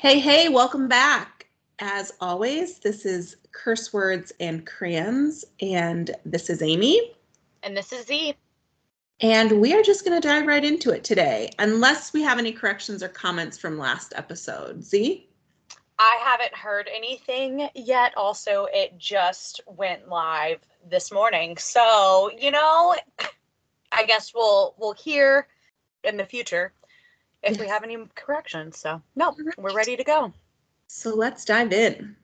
Hey, hey, welcome back. As always, this is Curse Words and Crayons, and this is Amy. And this is Z. And we are just going to dive right into it today, unless we have any corrections or comments from last episode. Z? I haven't heard anything yet. Also, it just went live this morning. So, you know, I guess we'll we'll hear in the future if we have any corrections. So, no, we're ready to go. So let's dive in.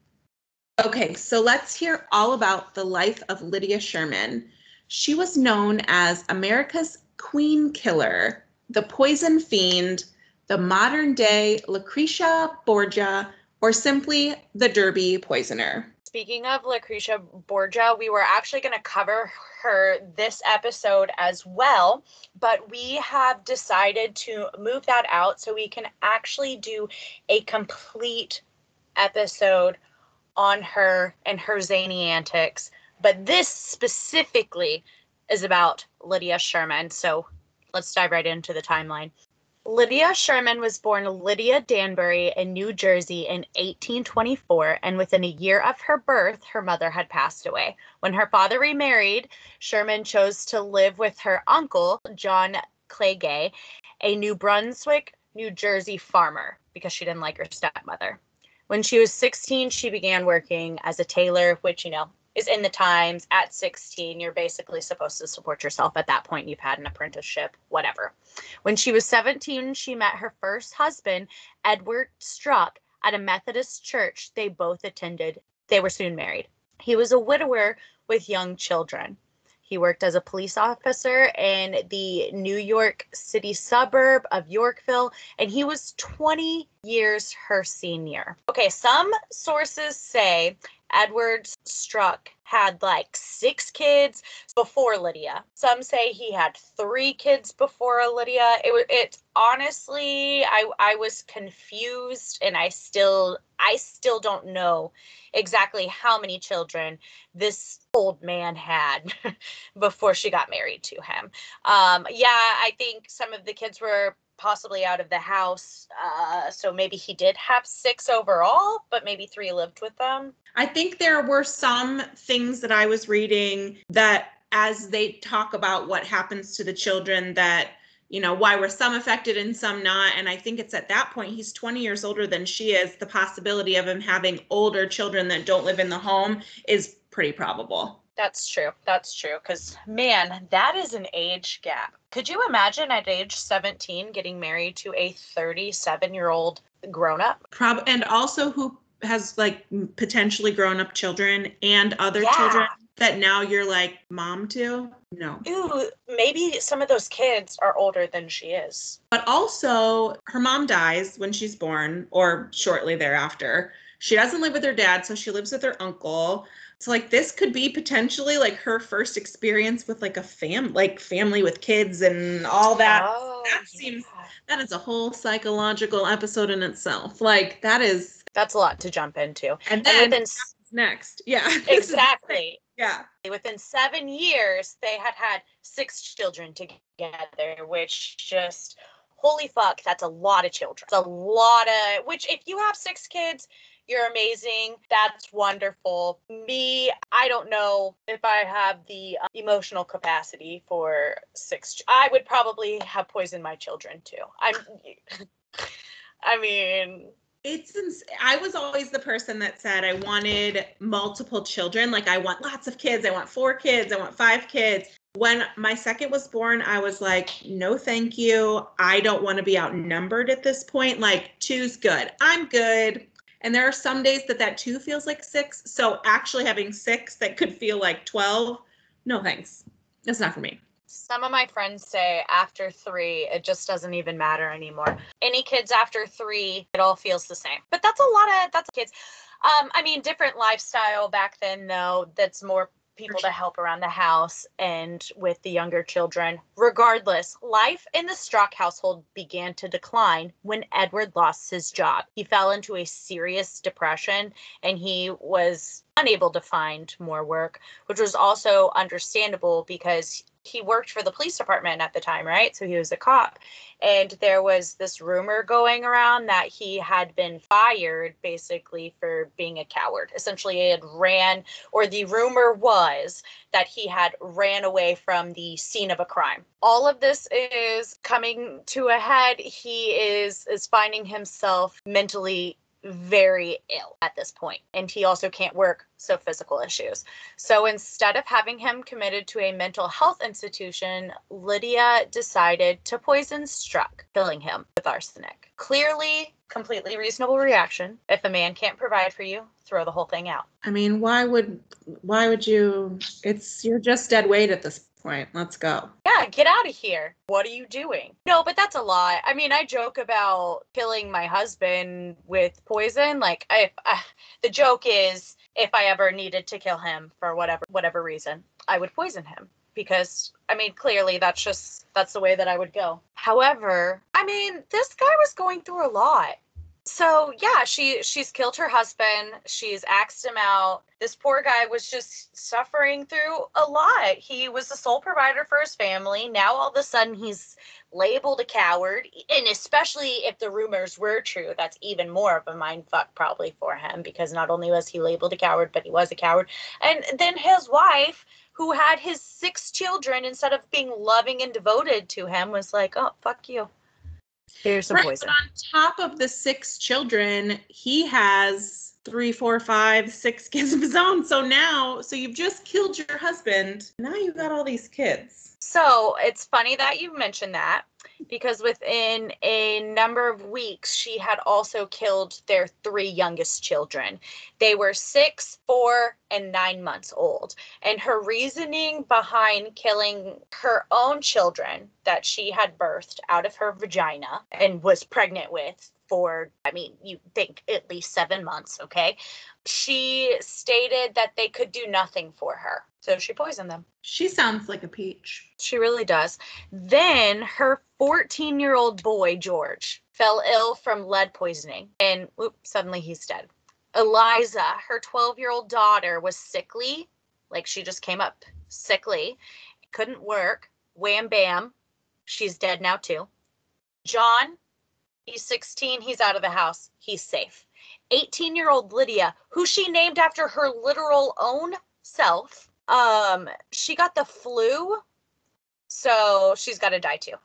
Okay, so let's hear all about the life of Lydia Sherman. She was known as America's Queen Killer, the Poison Fiend, the modern day Lucretia Borgia, or simply the Derby Poisoner. Speaking of Lucretia Borgia, we were actually going to cover her this episode as well, but we have decided to move that out so we can actually do a complete episode on her and her zany antics. But this specifically is about Lydia Sherman. So let's dive right into the timeline. Lydia Sherman was born Lydia Danbury in New Jersey in 1824, and within a year of her birth, her mother had passed away. When her father remarried, Sherman chose to live with her uncle, John Claygay, a New Brunswick, New Jersey farmer, because she didn't like her stepmother. When she was 16, she began working as a tailor, which, you know, is in the times. At 16 you're basically supposed to support yourself. At that point you've had an apprenticeship whatever. When she was 17 she met her first husband edward struck at a methodist church they both attended. They were soon married. He was a widower with young children. He worked as a police officer in the New York City suburb of Yorkville, and he was 20 years her senior. Okay, some sources say Edward Struck had like six kids before Lydia. Some say he had three kids before Lydia. It was it honestly I I was confused and I still I still don't know exactly how many children this old man had before she got married to him. Um yeah, I think some of the kids were possibly out of the house. Uh, so maybe he did have six overall, but maybe three lived with them. I think there were some things that I was reading that as they talk about what happens to the children that you know why were some affected and some not and i think it's at that point he's 20 years older than she is the possibility of him having older children that don't live in the home is pretty probable that's true. That's true. Because, man, that is an age gap. Could you imagine at age 17 getting married to a 37 year old grown up? Prob- and also who has like potentially grown up children and other yeah. children that now you're like mom to? No. Ooh, maybe some of those kids are older than she is. But also, her mom dies when she's born or shortly thereafter. She doesn't live with her dad, so she lives with her uncle. So like this could be potentially like her first experience with like a fam like family with kids and all that. Oh, that yeah. seems that is a whole psychological episode in itself. Like that is that's a lot to jump into. And then and within, next. Yeah. Exactly. yeah. Within 7 years they had had six children together, which just holy fuck, that's a lot of children. It's a lot of which if you have six kids, you're amazing. That's wonderful. Me, I don't know if I have the uh, emotional capacity for six. I would probably have poisoned my children too. I'm. I mean, it's ins- i was always the person that said i wanted multiple children like i want lots of kids i want four kids i want five kids when my second was born i was like no thank you i don't want to be outnumbered at this point like two's good i'm good and there are some days that that two feels like six. So actually having six that could feel like 12, no thanks. That's not for me. Some of my friends say after three, it just doesn't even matter anymore. Any kids after three, it all feels the same. But that's a lot of, that's kids. Um, I mean, different lifestyle back then, though, that's more people to help around the house and with the younger children. Regardless, life in the Struck household began to decline when Edward lost his job. He fell into a serious depression and he was unable to find more work, which was also understandable because he worked for the police department at the time, right? So he was a cop. And there was this rumor going around that he had been fired basically for being a coward. Essentially, he had ran, or the rumor was that he had ran away from the scene of a crime. All of this is coming to a head. He is is finding himself mentally very ill at this point and he also can't work so physical issues. So instead of having him committed to a mental health institution lydia decided to poison struck killing him with arsenic. Clearly completely reasonable reaction. If a man can't provide for you throw the whole thing out. I mean, why would why would you? It's you're just dead weight at this point. Let's go. yeah get out of here. What are you doing? No but that's a lot i mean i joke about killing my husband with poison. Like i uh, the joke is if i ever needed to kill him for whatever whatever reason i would poison him because i mean clearly that's just that's the way that i would go. However i mean this guy was going through a lot so yeah she she's killed her husband. She's axed him out. This poor guy was just suffering through a lot. He was the sole provider for his family. Now all of a sudden he's labeled a coward and especially if the rumors were true that's even more of a mind fuck probably for him because not only was he labeled a coward but he was a coward. And then his wife who had his six children instead of being loving and devoted to him was like oh fuck you here's some Right, poison but on top of the six children, he has three, four, five, six kids of his own. So now, so you've just killed your husband. Now you've got all these kids. So it's funny that you mentioned that because within a number of weeks, she had also killed their three youngest children. They were six, four, and nine months old. And her reasoning behind killing her own children that she had birthed out of her vagina and was pregnant with for, I mean, you think at least seven months, okay? She stated that they could do nothing for her. So she poisoned them. She sounds like a peach. She really does. Then her 14 year old boy, George, fell ill from lead poisoning and whoop, suddenly he's dead. Eliza, her 12 year old daughter, was sickly, like she just came up sickly, couldn't work. Wham bam, she's dead now too. John, he's 16, he's out of the house, he's safe. 18 year old Lydia, who she named after her literal own self, um, she got the flu so she's got to die too.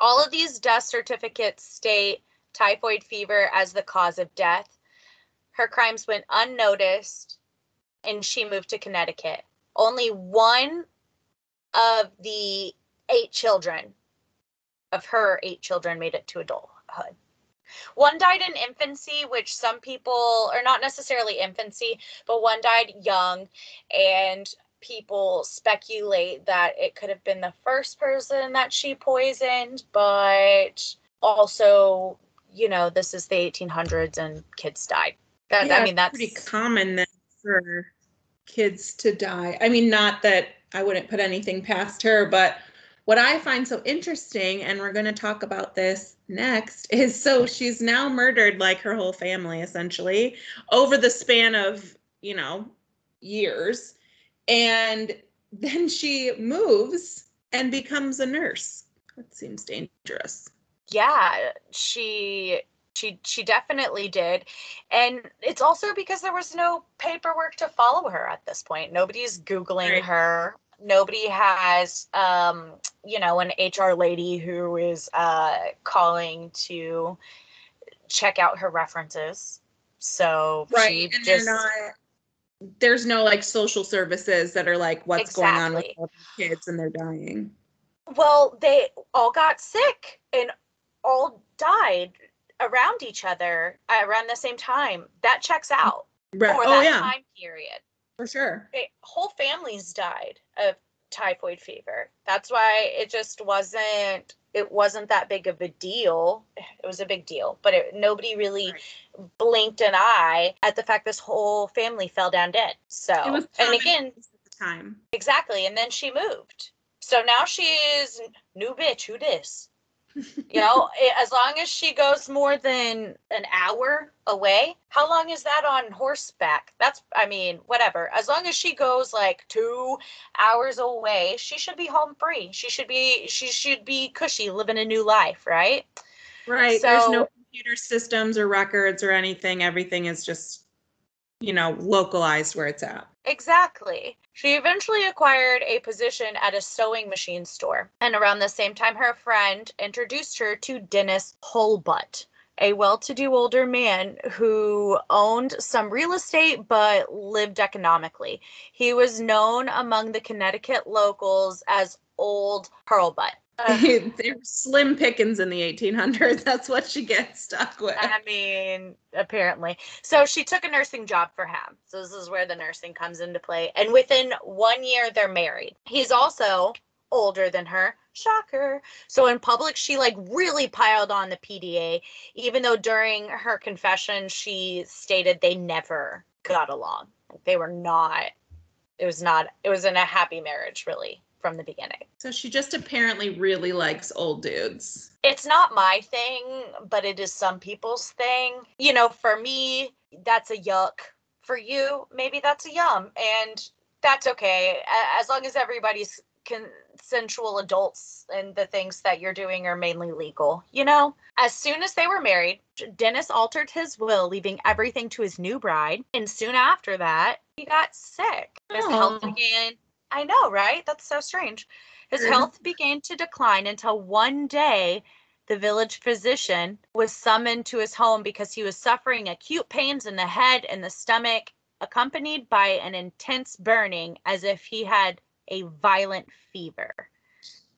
All of these death certificates state typhoid fever as the cause of death. Her crimes went unnoticed and she moved to Connecticut. Only one of the eight children of her eight children made it to adulthood. One died in infancy, which some people, or not necessarily infancy, but one died young. And people speculate that it could have been the first person that she poisoned, but also, you know, this is the 1800s and kids died. That, Yeah, I mean, that's pretty common then for kids to die. I mean, not that I wouldn't put anything past her, but what I find so interesting, and we're going to talk about this next, is so she's now murdered like her whole family essentially over the span of, you know, years. And then she moves and becomes a nurse. That seems dangerous. yeah she she she definitely did and it's also because there was no paperwork to follow her at this point nobody's googling Right. her nobody has um you know an hr lady who is uh calling to check out her references so she and just they're not there's no like social services that are like what's going on with all these kids and they're dying Well, they all got sick and all died around each other around the same time. That checks out right for oh that yeah time period. For sure They- whole families died of typhoid fever. That's why it just wasn't it wasn't that big of a deal. It was a big deal, but it, nobody really blinked an eye at the fact this whole family fell down dead. So, it was and again, time Exactly. And then she moved. So now she is new bitch. Who dis? You know, as long as she goes more than an hour away, how long is that on horseback? That's, I mean, whatever. As long as she goes like two hours away, she should be home free. She should be, she should be cushy, living a new life, right? Right. There's no computer systems or records or anything. Everything is just, you know, localized where it's at. Exactly. She eventually acquired a position at a sewing machine store. And around the same time, her friend introduced her to Dennis Hurlbut, a well to do older man who owned some real estate but lived economically. He was known among the Connecticut locals as Old Hurlbut. Uh, they were slim pickings in the 1800s. That's what she gets stuck with. I mean, apparently. So she took a nursing job for him. So this is where the nursing comes into play. And within one year, they're married. He's also older than her. Shocker. So in public, she like really piled on the PDA, even though during her confession, she stated they never got along. They were not, it was not, it was in a happy marriage, really, from the beginning. So she just apparently really likes old dudes. it's not my thing, but it is some people's thing. You know, for me, that's a yuck. For you, maybe that's a yum. And that's okay. As long as everybody's consensual adults and the things that you're doing are mainly legal. You know, as soon as they were married, Dennis altered his will, leaving everything to his new bride. And soon after that, he got sick. His health began. I know, right? That's so strange. His mm-hmm. health began to decline until one day the village physician was summoned to his home because he was suffering acute pains in the head and the stomach, accompanied by an intense burning as if he had a violent fever.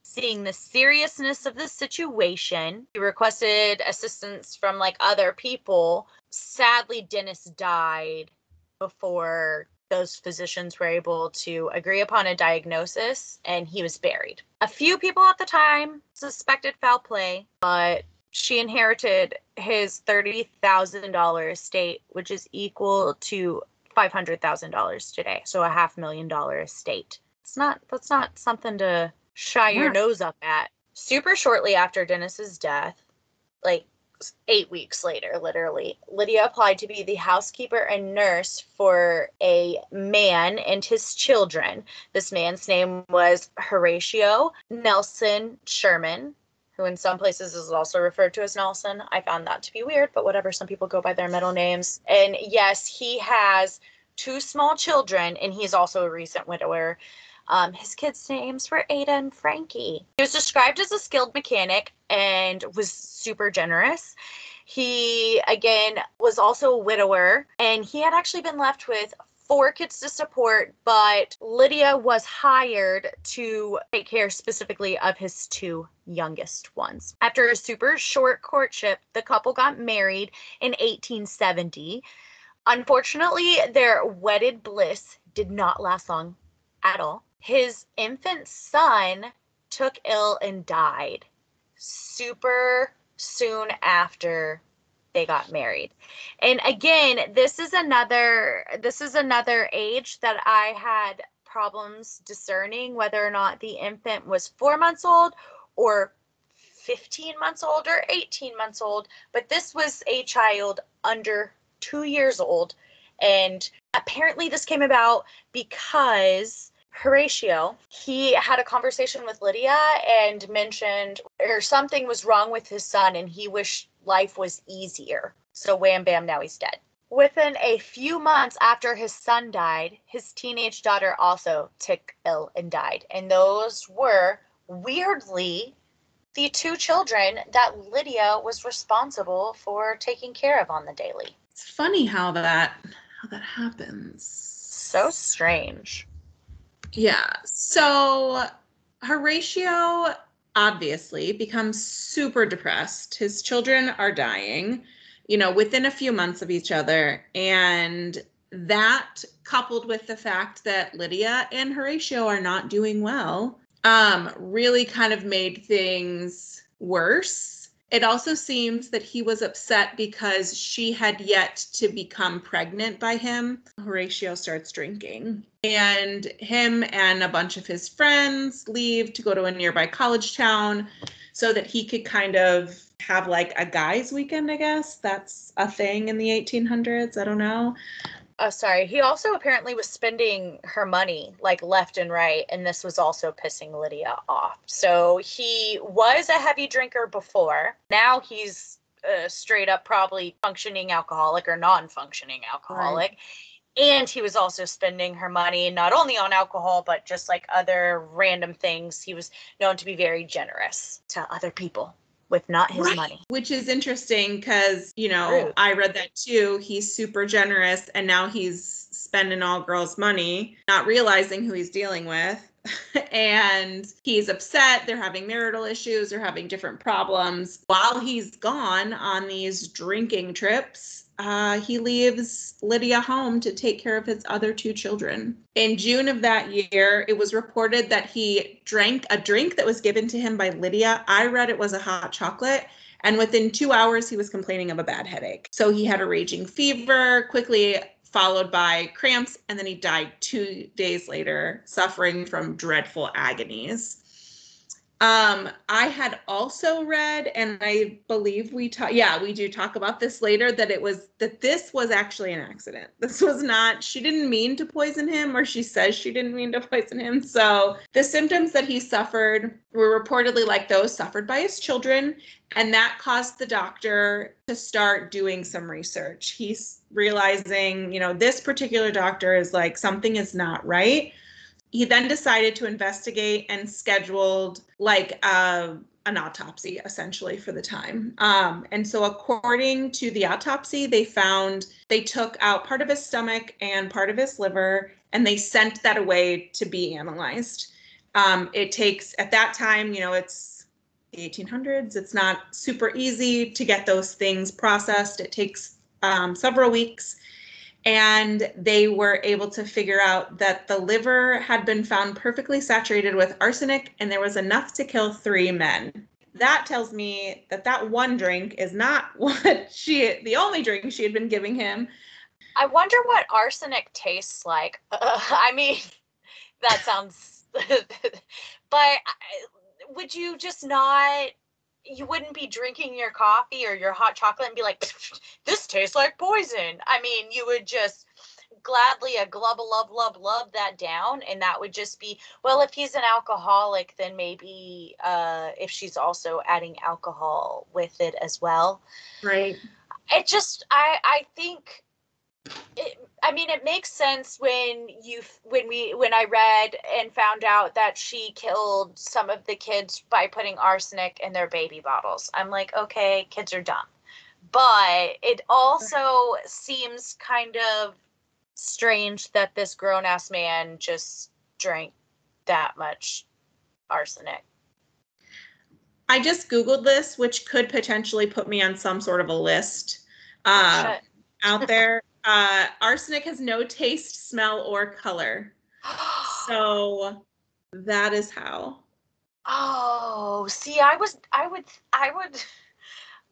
Seeing the seriousness of the situation, he requested assistance from like other people. Sadly, Dennis died before those physicians were able to agree upon a diagnosis and he was buried. A few people at the time suspected foul play, but she inherited his $30,000 estate, which is equal to $500,000 today. So a half million dollar estate. It's not, that's not something to shy your nose up at. Super shortly after Dennis's death, like eight weeks later, literally, Lydia applied to be the housekeeper and nurse for a man and his children. This man's name was Horatio Nelson Sherman, who in some places is also referred to as Nelson. I found that to be weird, but whatever. Some people go by their middle names. And yes, he has two small children, and he's also a recent widower. Um, his kids' names were Ada and Frankie. He was described as a skilled mechanic and was super generous. He, again, was also a widower, and he had actually been left with four kids to support, but Lydia was hired to take care specifically of his two youngest ones. After a super short courtship, the couple got married in 1870. Unfortunately, their wedded bliss did not last long at all. His infant son took ill and died super soon after they got married. And again, this is another this is another age that I had problems discerning whether or not the infant was 4 months old or 15 months old or 18 months old, but this was a child under 2 years old and apparently this came about because Horatio, he had a conversation with Lydia and mentioned or something was wrong with his son and he wished life was easier. So wham bam, now he's dead. Within a few months after his son died, his teenage daughter also took ill and died. And those were weirdly the two children that Lydia was responsible for taking care of on the daily. It's funny how that how that happens. So strange. Yeah. So Horatio obviously becomes super depressed. His children are dying, you know, within a few months of each other. And that coupled with the fact that Lydia and Horatio are not doing well, um, really kind of made things worse. It also seems that he was upset because she had yet to become pregnant by him. Horatio starts drinking, and him and a bunch of his friends leave to go to a nearby college town so that he could kind of have like a guys' weekend, I guess. That's a thing in the 1800s. I don't know. Oh, sorry. He also apparently was spending her money like left and right, and this was also pissing Lydia off. So he was a heavy drinker before. Now he's uh, straight up probably functioning alcoholic or non functioning alcoholic. Right and he was also spending her money not only on alcohol but just like other random things he was known to be very generous to other people with not his right. money which is interesting because you know True. i read that too he's super generous and now he's spending all girls money not realizing who he's dealing with and he's upset. They're having marital issues, they're having different problems. While he's gone on these drinking trips, uh, he leaves Lydia home to take care of his other two children. In June of that year, it was reported that he drank a drink that was given to him by Lydia. I read it was a hot chocolate. And within two hours, he was complaining of a bad headache. So he had a raging fever, quickly followed by cramps, and then he died two days later, suffering from dreadful agonies. Um, I had also read, and I believe we talk. Yeah, we do talk about this later. That it was that this was actually an accident. This was not. She didn't mean to poison him, or she says she didn't mean to poison him. So the symptoms that he suffered were reportedly like those suffered by his children, and that caused the doctor to start doing some research. He's realizing, you know, this particular doctor is like something is not right he then decided to investigate and scheduled like uh, an autopsy essentially for the time. Um, and so, according to the autopsy, they found they took out part of his stomach and part of his liver, and they sent that away to be analyzed. Um, it takes, at that time, you know, it's the 1800s, it's not super easy to get those things processed. It takes um, several weeks and they were able to figure out that the liver had been found perfectly saturated with arsenic and there was enough to kill three men. That tells me that that one drink is not what she the only drink she had been giving him. I wonder what arsenic tastes like. Uh, i mean that sounds but would you just not you wouldn't be drinking your coffee or your hot chocolate and be like, this tastes like poison. I mean, you would just gladly a glub love love love that down. And that would just be well if he's an alcoholic then maybe uh if she's also adding alcohol with it as well. Right. It just i i think it, I mean, it makes sense when you when we when I read and found out that she killed some of the kids by putting arsenic in their baby bottles. I'm like, okay, kids are dumb, but it also seems kind of strange that this grown ass man just drank that much arsenic. I just googled this, which could potentially put me on some sort of a list uh, out there uh, arsenic has no taste, smell, or color. so that is how. Oh, see, I was, I would, I would,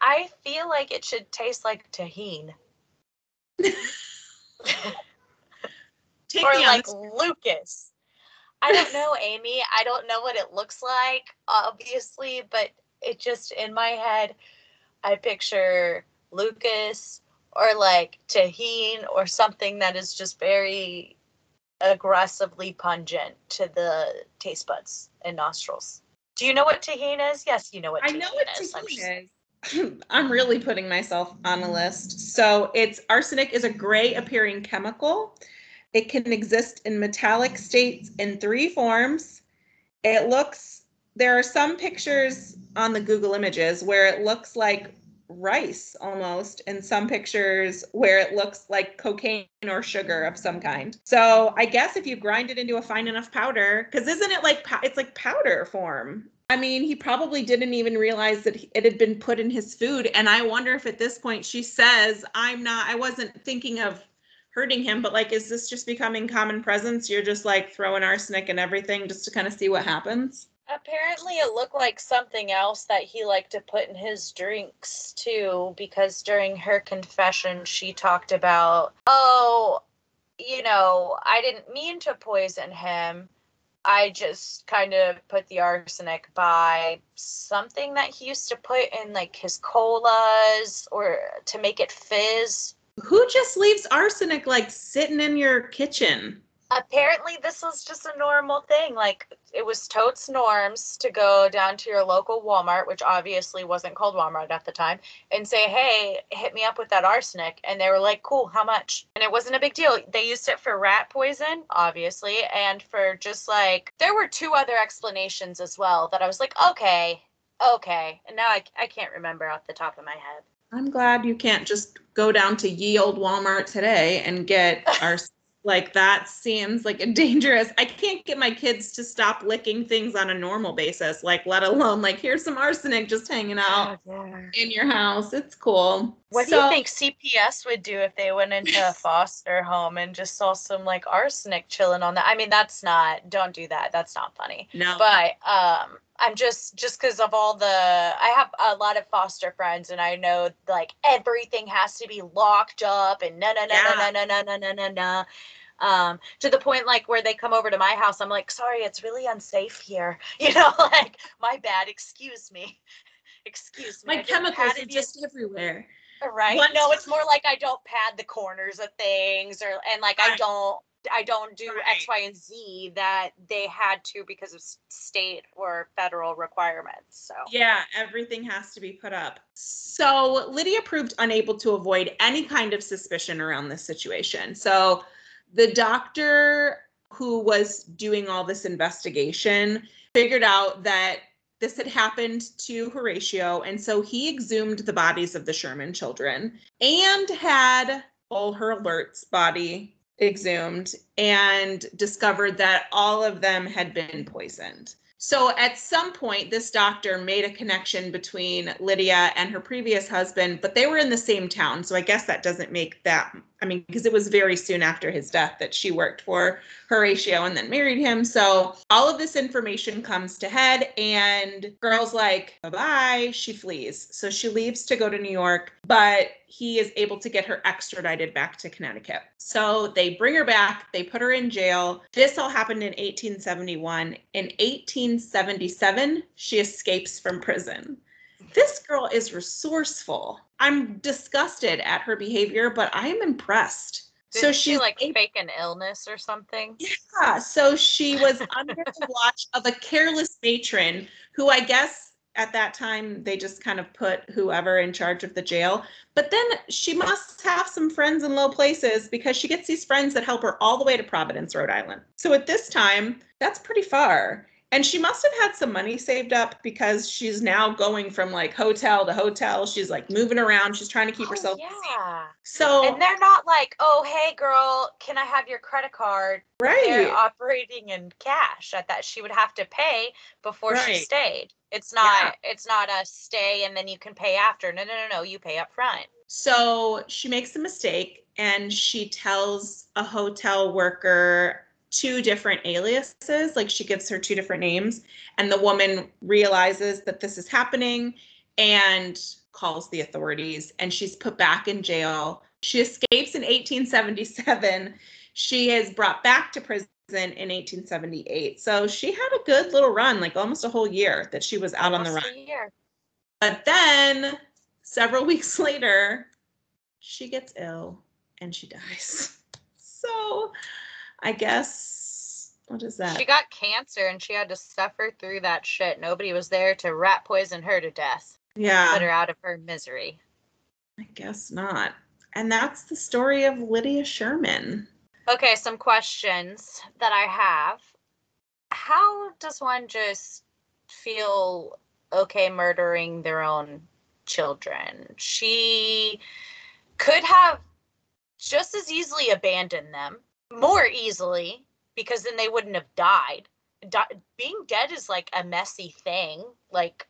I feel like it should taste like. Take or like Lucas. I don't know, Amy. I don't know what it looks like, obviously, but it just in my head, I picture Lucas or like Tajín or something that is just very aggressively pungent to the taste buds and nostrils. Do you know what Tajín is? Yes, you know what I know what is. Tajín is. I'm really putting myself on a list. So it's arsenic is a gray appearing chemical. It can exist in metallic states in three forms. It looks there are some pictures on the Google images where it looks like rice almost in some pictures where it looks like cocaine or sugar of some kind. So I guess if you grind it into a fine enough powder, because isn't it like it's like powder form? I mean, he probably didn't even realize that it had been put in his food. And I wonder if at this point she says, I'm not, I wasn't thinking of hurting him, but like, is this just becoming common presence? You're just like throwing arsenic and everything just to kind of see what happens? Apparently, it looked like something else that he liked to put in his drinks too, because during her confession, she talked about, oh, you know, I didn't mean to poison him. I just kind of put the arsenic by something that he used to put in like his colas or to make it fizz. Who just leaves arsenic like sitting in your kitchen? Apparently this was just a normal thing. Like it was totes norms to go down to your local Walmart, which obviously wasn't called Walmart at the time, and say, "Hey, hit me up with that arsenic." And they were like, "Cool, how much?" And it wasn't a big deal. They used it for rat poison, obviously, and for just like there were two other explanations as well that I was like, "Okay, okay." And now I I can't remember off the top of my head. I'm glad you can't just go down to ye old Walmart today and get our like that seems like a dangerous. I can't get my kids to stop licking things on a normal basis like let alone like here's some arsenic just hanging out oh, yeah. in your house. It's cool. What so, do you think cps would do if they went into a foster home and just saw some like arsenic chilling on that i mean that's not don't do that. That's not funny. No. But um I'm just just because of all the I have a lot of foster friends and I know like everything has to be locked up and na na na na na na na na na no um, to the point like where they come over to my house, I'm like, sorry, it's really unsafe here. You know, like my bad, excuse me, excuse me. My chemicals are just in- everywhere. Right? One, no, it's more like I don't pad the corners of things, or and like right. I don't I don't do right. X, Y, and Z that they had to because of state or federal requirements. So yeah, everything has to be put up. So Lydia proved unable to avoid any kind of suspicion around this situation. So the doctor who was doing all this investigation figured out that this had happened to Horatio, and so he exhumed the bodies of the Sherman children and had all Hurlbut's body exhumed and discovered that all of them had been poisoned. So at some point, this doctor made a connection between Lydia and her previous husband, but they were in the same town. So I guess that doesn't make that, I mean, because it was very soon after his death that she worked for Horatio and then married him. So all of this information comes to head, and girl's like, bye bye. She flees. So she leaves to go to New York, but he is able to get her extradited back to Connecticut. So they bring her back, they put her in jail. This all happened in 1871. In 1877, she escapes from prison. This girl is resourceful. I'm disgusted at her behavior, but I am impressed. Did so she like fake an illness or something? Yeah. So she was under the watch of a careless matron who I guess at that time they just kind of put whoever in charge of the jail but then she must have some friends in low places because she gets these friends that help her all the way to providence rhode island so at this time that's pretty far and she must have had some money saved up because she's now going from like hotel to hotel. She's like moving around. She's trying to keep oh, herself. Yeah. Busy. So and they're not like, oh hey girl, can I have your credit card? Right. They're operating in cash at that she would have to pay before right. she stayed. It's not yeah. it's not a stay and then you can pay after. No, no, no, no. You pay up front. So she makes a mistake and she tells a hotel worker two different aliases. Like she gives her two different names, and the woman realizes that this is happening and calls the authorities, and she's put back in jail. She escapes in 1877. She is brought back to prison in 1878. So she had a good little run, like almost a whole year that she was out almost on the run. But then several weeks later, she gets ill and she dies. So I guess what is that? She got cancer and she had to suffer through that shit. Nobody was there to rat poison her to death. Yeah. Put her out of her misery. I guess not. And that's the story of Lydia Sherman. Okay, some questions that I have. How does one just feel okay murdering their own children? She could have just as easily abandoned them more easily because then they wouldn't have died. Di- being dead is like a messy thing. Like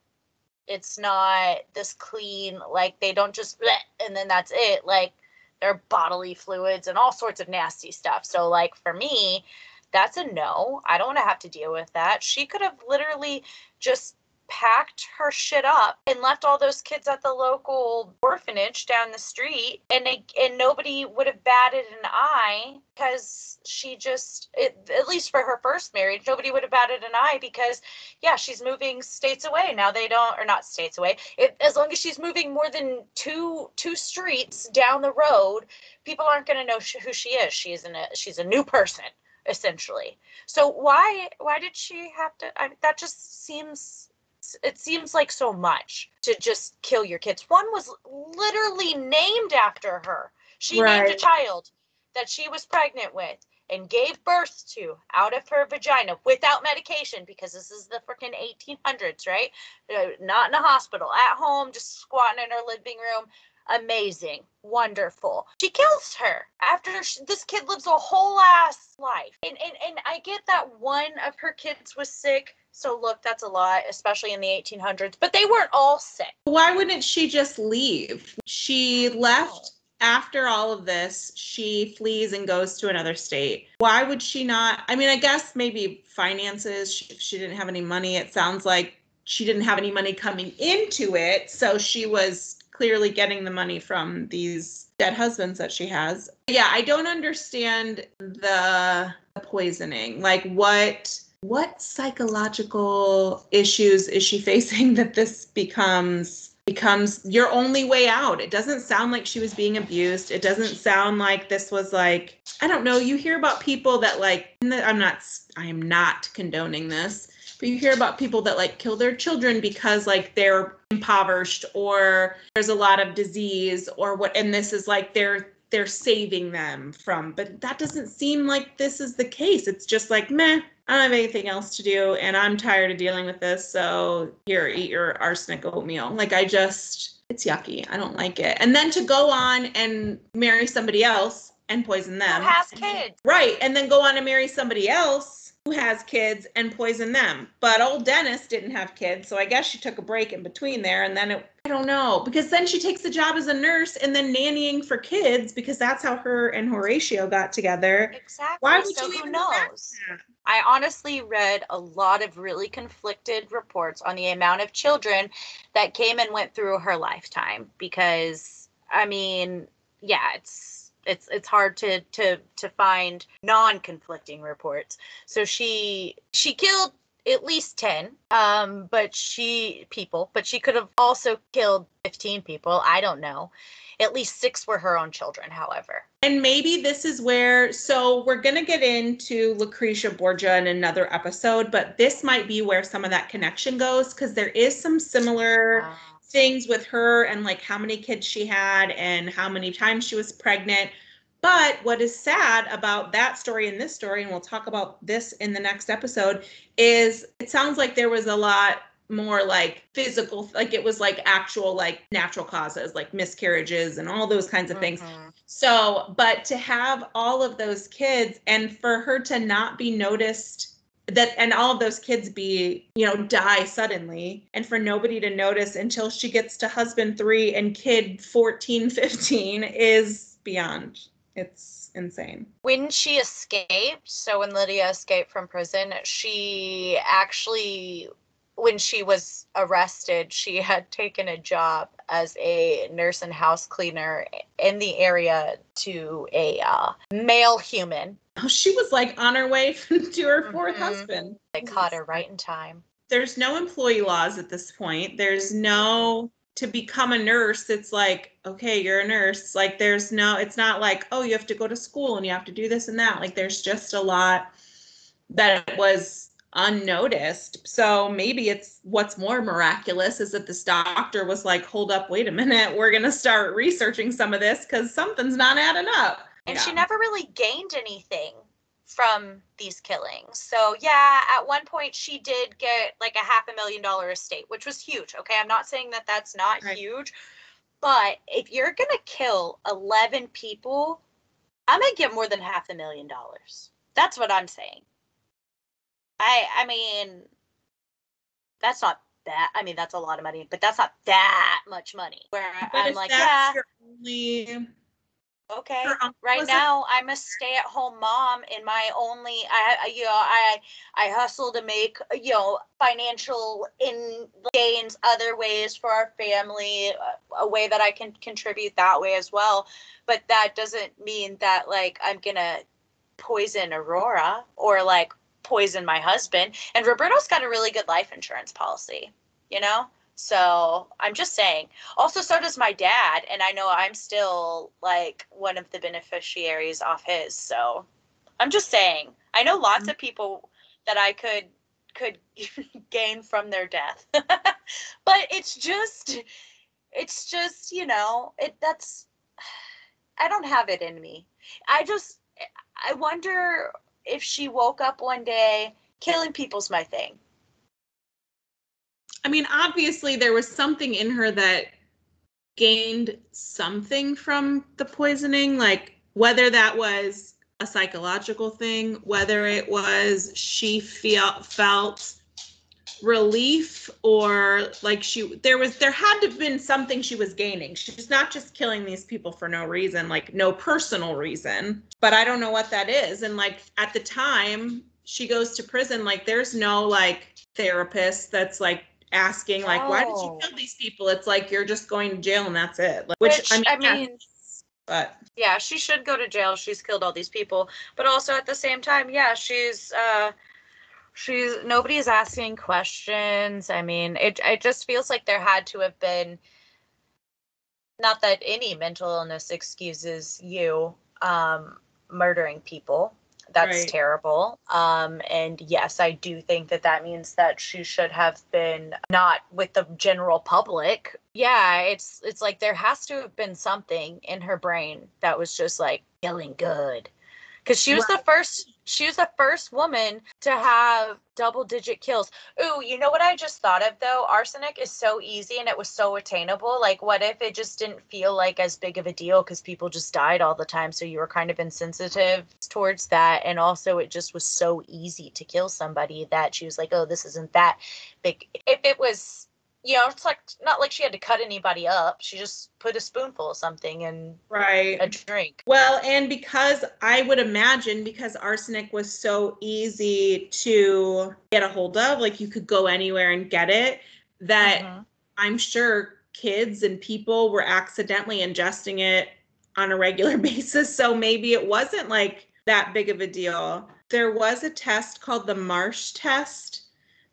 it's not this clean. Like they don't just and then that's it. Like there are bodily fluids and all sorts of nasty stuff. So like for me, that's a no. I don't want to have to deal with that. She could have literally just packed her shit up and left all those kids at the local orphanage down the street. And they, and nobody would have batted an eye because she just it, at least for her first marriage nobody would have batted an eye because yeah she's moving states away. Now they don't or not states away. It, as long as she's moving more than two two streets down the road people aren't going to know sh- who she is. She's an, a she's a new person essentially. So why why did she have to I, that just seems it seems like so much to just kill your kids one was literally named after her she named a child that she was pregnant with and gave birth to out of her vagina without medication because this is the freaking 1800s, right? Uh, Not in a hospital, at home, just squatting in her living room. Amazing, wonderful. She kills her after sh this kid lives a whole ass life. And, and and I get that one of her kids was sick. So look, that's a lot, especially in the 1800s. But they weren't all sick. Why wouldn't she just leave? She left after all of this. She flees and goes to another state. Why would she not? I mean, I guess maybe finances. She, she didn't have any money. It sounds like she didn't have any money coming into it. So she was clearly getting the money from these dead husbands that she has. Yeah, I don't understand the poisoning. Like what what psychological issues is she facing that this becomes becomes your only way out. It doesn't sound like she was being abused. It doesn't sound like this was like I don't know, you hear about people that like I'm not I am not condoning this, but you hear about people that like kill their children because like they're impoverished or there's a lot of disease or what and this is like they're they're saving them from. But that doesn't seem like this is the case. It's just like meh i don't have anything else to do and i'm tired of dealing with this so here eat your arsenic oatmeal. Like i just it's yucky. I don't like it. And then to go on and marry somebody else and poison them. Has kids? Right. And then go on and marry somebody else who has kids and poison them. But old Dennis didn't have kids. So I guess she took a break in between there. And then it, I don't know, because then she takes the job as a nurse and then nannying for kids because that's how her and Horatio got together. Exactly. Why would so you even knows? I honestly read a lot of really conflicted reports on the amount of children that came and went through her lifetime because I mean, yeah, it's it's it's hard to to to find non-conflicting reports. So she she killed at least 10 um but she people but she could have also killed 15 people i don't know at least six were her own children however And maybe this is where, so we're going to get into Lucretia Borgia in another episode, but this might be where some of that connection goes because there is some similar. Uh, things with her and like how many kids she had and how many times she was pregnant. But what is sad about that story and this story, and we'll talk about this in the next episode, is it sounds like there was a lot more like physical, like it was like actual, like natural causes, like miscarriages and all those kinds of things. mhm. So, but to have all of those kids and for her to not be noticed that and all of those kids be, you know, die suddenly and for nobody to notice until she gets to husband 3 and kid 14, 15 is beyond. It's insane. when she escaped so when lydia escaped from prison she actually when she was arrested she had taken a job as a nurse and house cleaner in the area to a uh, male human Oh, she was like on her way to her 4th Mhm. husband. they caught her right in time there's no employee laws at this point. There's no to become a nurse. It's like, okay, you're a nurse. Like there's no, it's not like, oh, you have to go to school and you have to do this and that. Like there's just a lot that was unnoticed. So maybe it's what's more miraculous is that this doctor was like, hold up, wait a minute, we're gonna start researching some of this because something's not adding up. and Yeah. she never really gained anything from these killings. So yeah, at one point she did get like a half a million dollar estate, which was huge. Okay, I'm not saying that that's not Right. huge, but if you're gonna kill 11 people, I'm gonna get more than half a million dollars. That's what I'm saying. I I mean, that's not that. I mean, that's a lot of money, but that's not that much money. Where But I'm like, yeah, only Okay. Right now, I'm a stay-at-home mom, and my only, I, you know, I, I hustle to make, you know, financial in gains other ways for our family, a- a way that I can contribute that way as well. But that doesn't mean that like I'm gonna poison Aurora or like poison my husband. And Roberto's got a really good life insurance policy, you know. So I'm just saying. Also, so does my dad, and I know I'm still like one of the beneficiaries off his. So I'm just saying. I know lots mm-hmm. of people that I could could gain from their death, but it's just, it's just you know, it that's. I don't have it in me. I just, I wonder if she woke up one day, killing people's my thing. I mean, obviously there was something in her that gained something from the poisoning, like whether that was a psychological thing, whether it was she feel felt relief or like she there was there had to have been something she was gaining. She's not just killing these people for no reason like no personal reason but i don't know what that is. And like at the time she goes to prison like there's no like therapist that's like asking like why did you Oh. kill these people? It's like you're just going to jail and that's it. Like, which, Which, i mean, I yeah, mean but yeah, she should go to jail. She's killed all these people, but also at the same time, yeah, she's uh she's nobody's asking questions. I mean, it it just feels like there had to have been not that any mental illness excuses you um murdering people. That's Right. terrible. Um and yes, I do think that that means that she should have been not with the general public. Yeah, it's it's like there has to have been something in her brain that was just like feeling good. Cuz she was the first she was the first woman to have double digit kills. Ooh, you know what I just thought of though? Arsenic is so easy and it was so attainable. Like, what if it just didn't feel like as big of a deal because people just died all the time? So you were kind of insensitive towards that. And also, it just was so easy to kill somebody that she was like, oh, this isn't that big. If it was, you know, it's like not like she had to cut anybody up. She just put a spoonful of something in right a drink. Well, and because I would imagine because arsenic was so easy to get a hold of, like you could go anywhere and get it, that Mhm. I'm sure kids and people were accidentally ingesting it on a regular basis. So maybe it wasn't like that big of a deal. There was a test called the Marsh test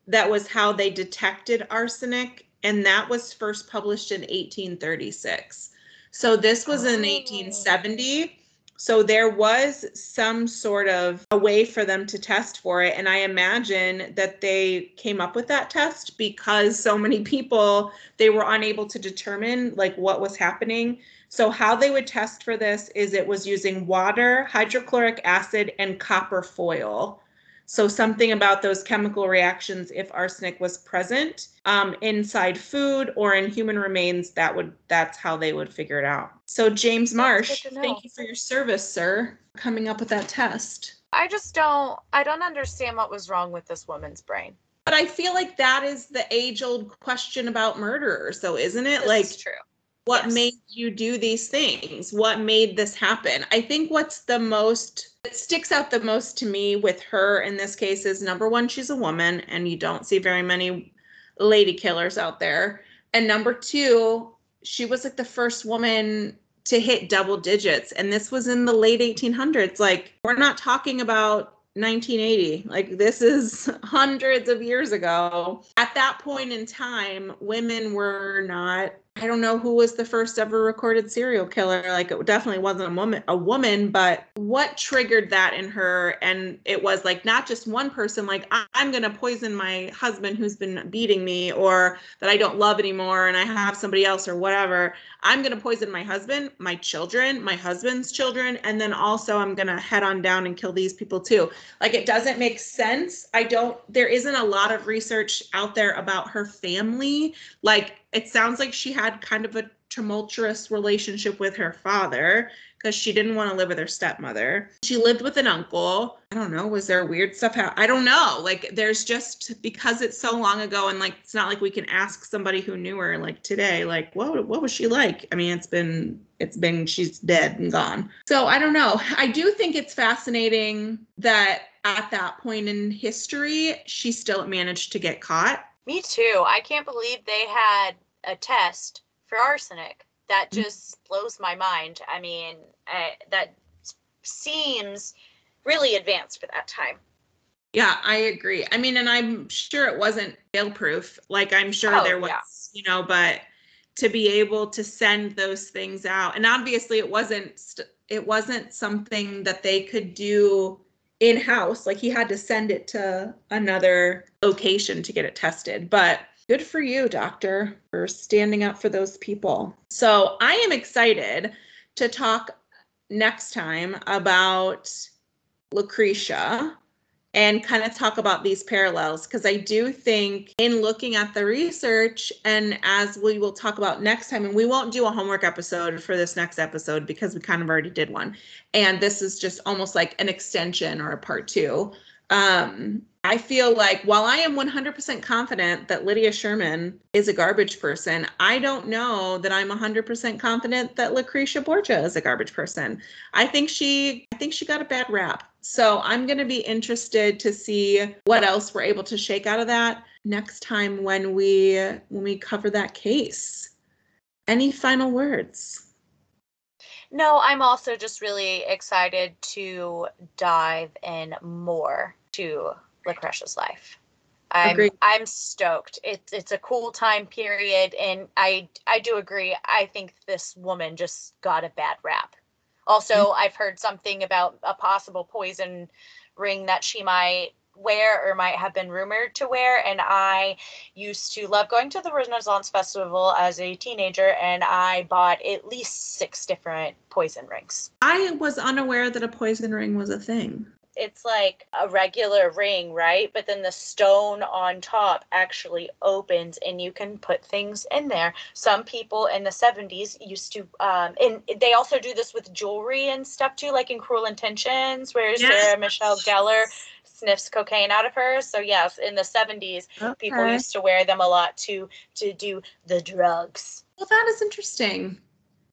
that was how they detected arsenic, and that was first published in 1836. So this was in Oh. 1870. So there was some sort of a way for them to test for it. And I imagine that they came up with that test because so many people they were unable to determine like what was happening. So how they would test for this is it was using water, hydrochloric acid, and copper foil. So something about those chemical reactions, if arsenic was present um, inside food or in human remains, that would that's how they would figure it out. So James Marsh, good to know. thank you for your service, sir, coming up with that test. I just don't I don't understand what was wrong with this woman's brain. But I feel like that is the age-old question about murderers, though, isn't it? This like is true. What Yes. made you do these things? What made this happen? I think what's the most that sticks out the most to me with her in this case is number one she's a woman and you don't see very many lady killers out there. And number two she was like the first woman to hit double digits and this was in the late 1800s like we're not talking about 1980 like this is hundreds of years ago. At that point in time women were not i don't know who was the first ever recorded serial killer. Like it definitely wasn't a woman a woman but what triggered that in her? And it was like not just one person like i'm going to poison my husband who's been beating me or that i don't love anymore and i have somebody else or whatever. I'm going to poison my husband my children my husband's children and then also i'm going to head on down and kill these people too. Like it doesn't make sense. I don't there isn't a lot of research out there about her family. Like it sounds like she had kind of a tumultuous relationship with her father because she didn't want to live with her stepmother. She lived with an uncle. I don't know. Was there weird stuff? Ha- I don't know. Like, there's just because it's so long ago, and like it's not like we can ask somebody who knew her like today. Like, what what was she like? I mean, it's been it's been she's dead and gone. So I don't know. I do think it's fascinating that at that point in history, she still managed to get caught. Me too. I can't believe they had a test for arsenic that Mm. just blows my mind. I mean, I, that seems really advanced for that time. Yeah, I agree. I mean, and I'm sure it wasn't fail proof. Like I'm sure Oh, there was, yeah. you know, but to be able to send those things out, and obviously it wasn't st- it wasn't something that they could do in house. Like he had to send it to another location to get it tested. But good for you, doctor, for standing up for those people. So I am excited to talk next time about Lucretia and kind of talk about these parallels because I do think in looking at the research and as we will talk about next time and we won't do a homework episode for this next episode because we kind of already did one and this is just almost like an extension or a part 2 um I feel like while I am 100% confident that Lydia Sherman is a garbage person, I don't know that I'm 100% confident that Lucretia Borgia is a garbage person. I think she I think she got a bad rap. So I'm going to be interested to see what else we're able to shake out of that next time when we when we cover that case. Any final words? No, I'm also just really excited to dive in more to Lucretia's life. I'm Agreed. I'm stoked. It's it's a cool time period, and I I do agree. I think this woman just got a bad rap. Also, mm-hmm. I've heard something about a possible poison ring that she might wear or might have been rumored to wear. And I used to love going to the Renaissance Festival as a teenager, and I bought at least six different poison rings. I was unaware that a poison ring was a thing. It's like a regular ring, right? But then the stone on top actually opens and you can put things in there. Some people in the 70s used to, um, and they also do this with jewelry and stuff too, like in Cruel Intentions, where Yes. Sarah Michelle Gellar sniffs cocaine out of her. So yes, in the 70s, people used to wear them a lot to to do the drugs. Well, that is interesting.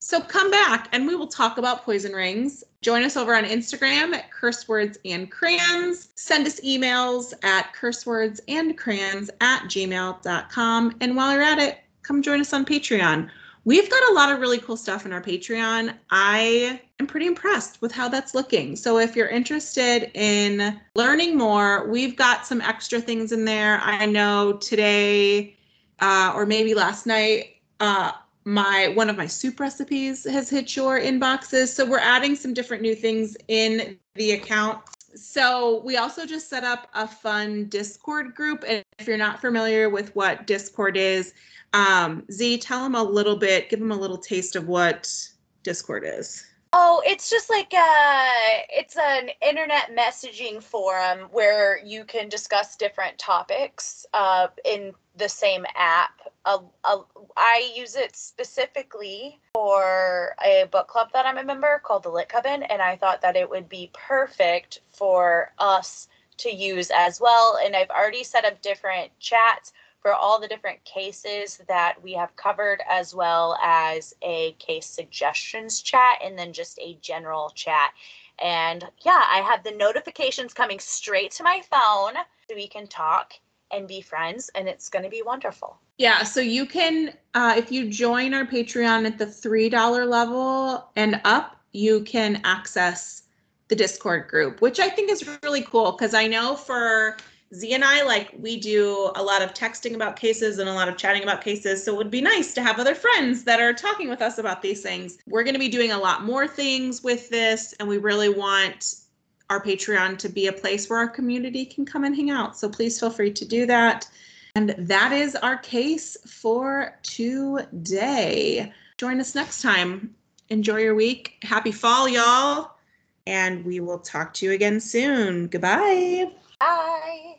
So come back and we will talk about poison rings. Join us over on Instagram at curse words and crayons. Send us emails at cursewords and crayons at gmail.com. And while you're at it, come join us on Patreon. We've got a lot of really cool stuff in our Patreon. I am pretty impressed with how that's looking. So if you're interested in learning more, we've got some extra things in there. I know today uh, or maybe last night, uh, my one of my soup recipes has hit your inboxes. So we're adding some different new things in the account. So we also just set up a fun Discord group. And if you're not familiar with what Discord is, um, Z, tell them a little bit, give them a little taste of what Discord is. Oh, it's just like uh it's an internet messaging forum where you can discuss different topics uh in the same app. Uh, uh, I use it specifically for a book club that I'm a member called the Lit Coven, and I thought that it would be perfect for us to use as well. And I've already set up different chats for all the different cases that we have covered, as well as a case suggestions chat and then just a general chat. And yeah, I have the notifications coming straight to my phone so we can talk and be friends, and it's going to be wonderful. Yeah, so you can, uh, if you join our Patreon at the $3 level and up, you can access the Discord group, which I think is really cool because I know for Z and I, like, we do a lot of texting about cases and a lot of chatting about cases. So it would be nice to have other friends that are talking with us about these things. We're going to be doing a lot more things with this, and we really want our Patreon to be a place where our community can come and hang out. So please feel free to do that. And that is our case for today. Join us next time. Enjoy your week. Happy fall, y'all. And we will talk to you again soon. Goodbye. Bye.